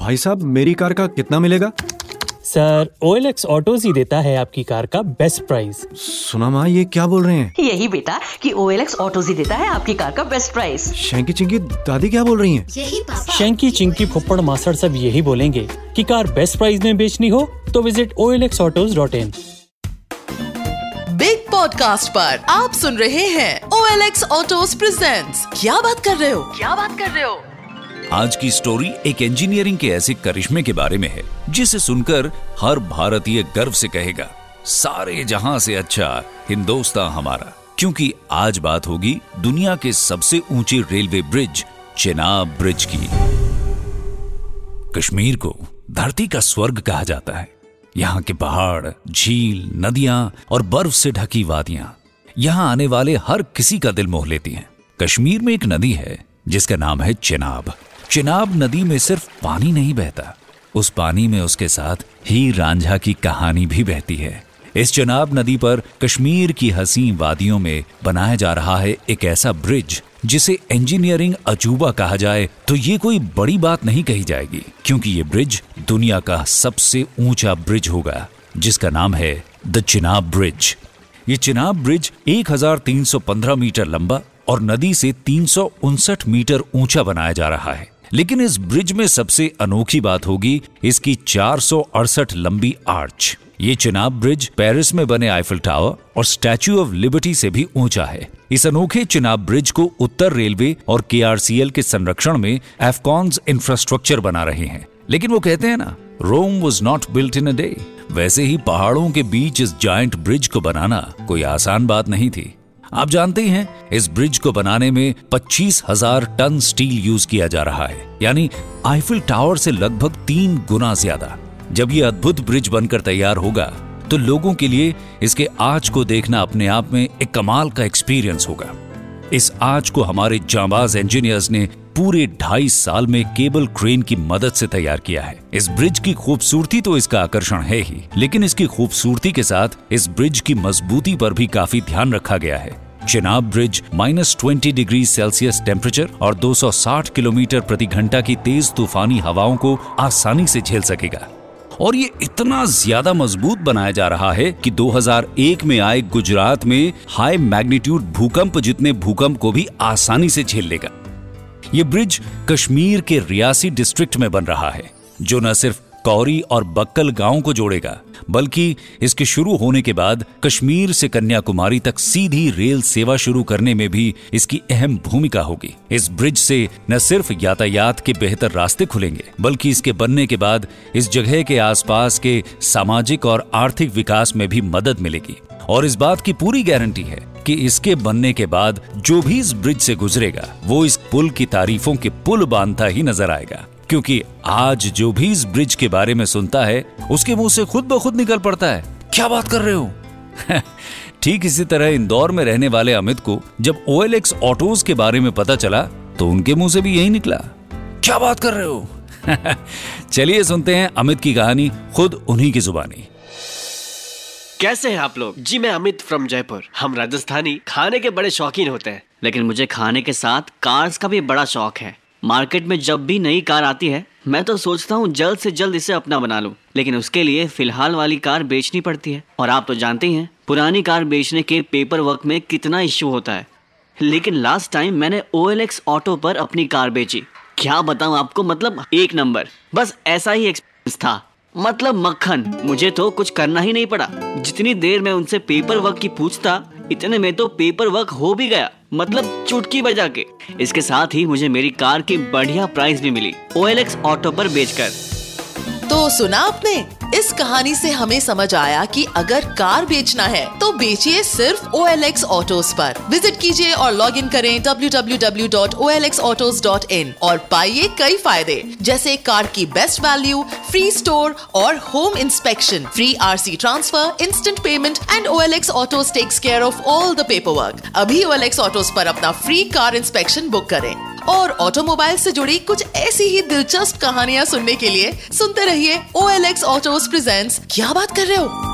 भाई साहब मेरी कार का कितना मिलेगा? Sir O L X autos ही देता है आपकी कार का बेस्ट प्राइस। सुना माँ ये क्या बोल रहे हैं? यही बेटा कि ओ एल एक्स ऑटोज ही देता है आपकी कार का बेस्ट प्राइस। शैंकी चिंकी दादी क्या बोल रही हैं? यही पापा। शंकी चिंकी फुप्पड़ मास्टर सब यही बोलेंगे कि कार बेस्ट प्राइस में बेचनी हो तो visit O L X autos dot in big podcast पर आप सुन रहे हैं O L X autos presents. क्या बात कर रहे हो? क्या बात कर रहे हो? आज की स्टोरी एक इंजीनियरिंग के ऐसे करिश्मे के बारे में है, जिसे सुनकर हर भारतीय गर्व से कहेगा, सारे जहाँ से अच्छा हिंदुस्तान हमारा। क्योंकि आज बात होगी दुनिया के सबसे ऊँचे रेलवे ब्रिज चेनाब ब्रिज की। कश्मीर को धरती का स्वर्ग कहा जाता है। यहाँ के पहाड़, झील, नदियाँ और बर्फ़ से ढकी वादियाँ, यहाँ आने वाले हर किसी का दिल मोह लेती हैं। कश्मीर में एक नदी है जिसका नाम है चिनाब। चिनाब नदी में सिर्फ़ पानी नहीं बहता, उस पानी में उसके साथ हीर रांझा की कहानी भी बहती है। इस चिनाब नदी पर कश्मीर की हसी वादियों में बनाया जा रहा है एक ऐसा ब्रिज, जिसे इंजीनियरिंग अजूबा कहा जाए तो ये कोई बड़ी बात नहीं कही जाएगी, क्योंकि ये ब्रिज दुनिया का सबसे ऊँचा ब्रिज होगा, जिसका नाम है द चिनाब ब्रिज। ये चिनाब ब्रिज 1315 मीटर लंबा और नदी से तीन मीटर ऊँचा बनाया जा रहा है। लेकिन इस ब्रिज में सबसे अनोखी बात होगी इसकी चार सौ अड़सठ लंबी आर्च। ये चिनाब ब्रिज पेरिस में बने आईफल टावर और स्टैच्यू ऑफ़ लिबर्टी से भी ऊँचा है। इस अनोखे चिनाब ब्रिज को उत्तर रेलवे और के के संरक्षण में एफकॉन्स इंफ्रास्ट्रक्चर बना रहे हैं। लेकिन वो कहते हैं ना, Rome was not built in a day वैसे ही पहाड़ों के बीच इस जाइंट ब्रिज को बनाना कोई आसान बात नहीं थी। आप जानते हैं, इस ब्रिज को बनाने में पच्चीस हज़ार टन स्टील यूज़ किया जा रहा है। यानी, आईफिल टावर से लगभग तीन गुना ज़्यादा। जब ये अद्भुत ब्रिज बनकर तैयार होगा तो लोगों के लिए इसके आज को देखना अपने आप में एक कमाल का एक्सपीरियंस होगा। इस आज को हमारे जांबाज इंजीनियर्स ने पूरे ढाई साल में केबल क्रेन की मदद से तैयार किया है। इस ब्रिज की खूबसूरती तो इसका आकर्षण है ही, लेकिन इसकी खूबसूरती के साथ इस ब्रिज की मजबूती पर भी काफ़ी ध्यान रखा गया है। Chenab bridge minus twenty degree Celsius temperature और 260 किलोमीटर प्रति घंटा की तेज तूफानी हवाओं को आसानी से झेल सकेगा। और ये इतना ज़्यादा मज़बूत बनाया जा रहा है कि 2001 में आए गुजरात में हाई मैग्नीट्यूड भूकंप जितने भूकंप को भी आसानी से झेल लेगा। ये ब्रिज कश्मीर के रियासी डिस्ट्रिक्ट में बन रहा है, जो न सिर्फ़ कौरी और बक्कल गाँव को जोड़ेगा बल्कि इसके शुरू होने के बाद कश्मीर से कन्याकुमारी तक सीधी रेल सेवा शुरू करने में भी इसकी अहम भूमिका होगी। इस ब्रिज से न सिर्फ़ यातायात के बेहतर रास्ते खुलेंगे, बल्कि इसके बनने के बाद इस जगह के आसपास के सामाजिक और आर्थिक विकास में भी मदद मिलेगी। और इस बात की पूरी गारंटी है कि इसके बनने के बाद जो भी इस ब्रिज से गुजरेगा, वो इस पुल की तारीफों के पुल बांधता ही नज़र आएगा। क्योंकि आज जो भी इस ब्रिज के बारे में सुनता है उसके मुँह से खुद ब खुद निकल पड़ता है। क्या बात कर रहे हो? ठीक इसी तरह इंदौर में रहने वाले अमित को जब ओ एल एक्स ऑटोज के बारे में पता चला तो उनके मुँह से भी यही निकला। क्या बात कर रहे हो? चलिए सुनते हैं अमित की कहानी खुद उन्हीं की जुबानी। कैसे हैं आप लोग? जी मैं अमित फ्रॉम जयपुर। हम राजस्थानी खाने के बड़े शौकीन होते हैं। लेकिन मुझे खाने के साथ कार्स का भी बड़ा शौक है। मार्केट में जब भी नई कार आती है, मैं तो सोचता हूँ जल्द से जल्द इसे अपना बना लूँ। लेकिन उसके लिए फ़िलहाल वाली कार बेचनी पड़ती है। और आप तो जानते ही हैं, पुरानी कार बेचने के पेपर वर्क में कितना इश्यू होता है। लेकिन लास्ट टाइम मैंने ओ एल एक्स ऑटो पर अपनी कार बेची। क्या बताऊँ आपको मतलब एक नंबर बस ऐसा ही एक्सपीरियंस था। मतलब मक्खन, मुझे तो कुछ करना ही नहीं पड़ा। जितनी देर में उनसे पेपर वर्क की पूछता, इतने में तो पेपर वर्क हो भी गया। मतलब चुटकी बजा के इसके साथ ही मुझे मेरी कार की बढ़िया प्राइस भी मिली ओ एल एक्स ऑटो पर बेचकर। तो सुना आपने? इस कहानी से हमें समझ आया कि अगर कार बेचना है तो बेचिए सिर्फ़ ओ एल एक्स ऑटोज पर। विज़िट कीजिए और लॉग इन करें www.olxautos.in और पाइए कई फ़ायदे, जैसे कार की बेस्ट वैल्यू फ्री स्टोर और home inspection free R C transfer instant payment and O L X autos takes care of all the paper work अभी ओ एल एक्स ऑटोज अपना फ्री कार इंस्पेक्शन बुक करें। और automobile से जुड़ी कुछ ऐसी ही दिलचस्प कहानियाँ सुनने के लिए सुनते रहिए ओ एल एक्स ऑटो क्या बात कर रहे हो?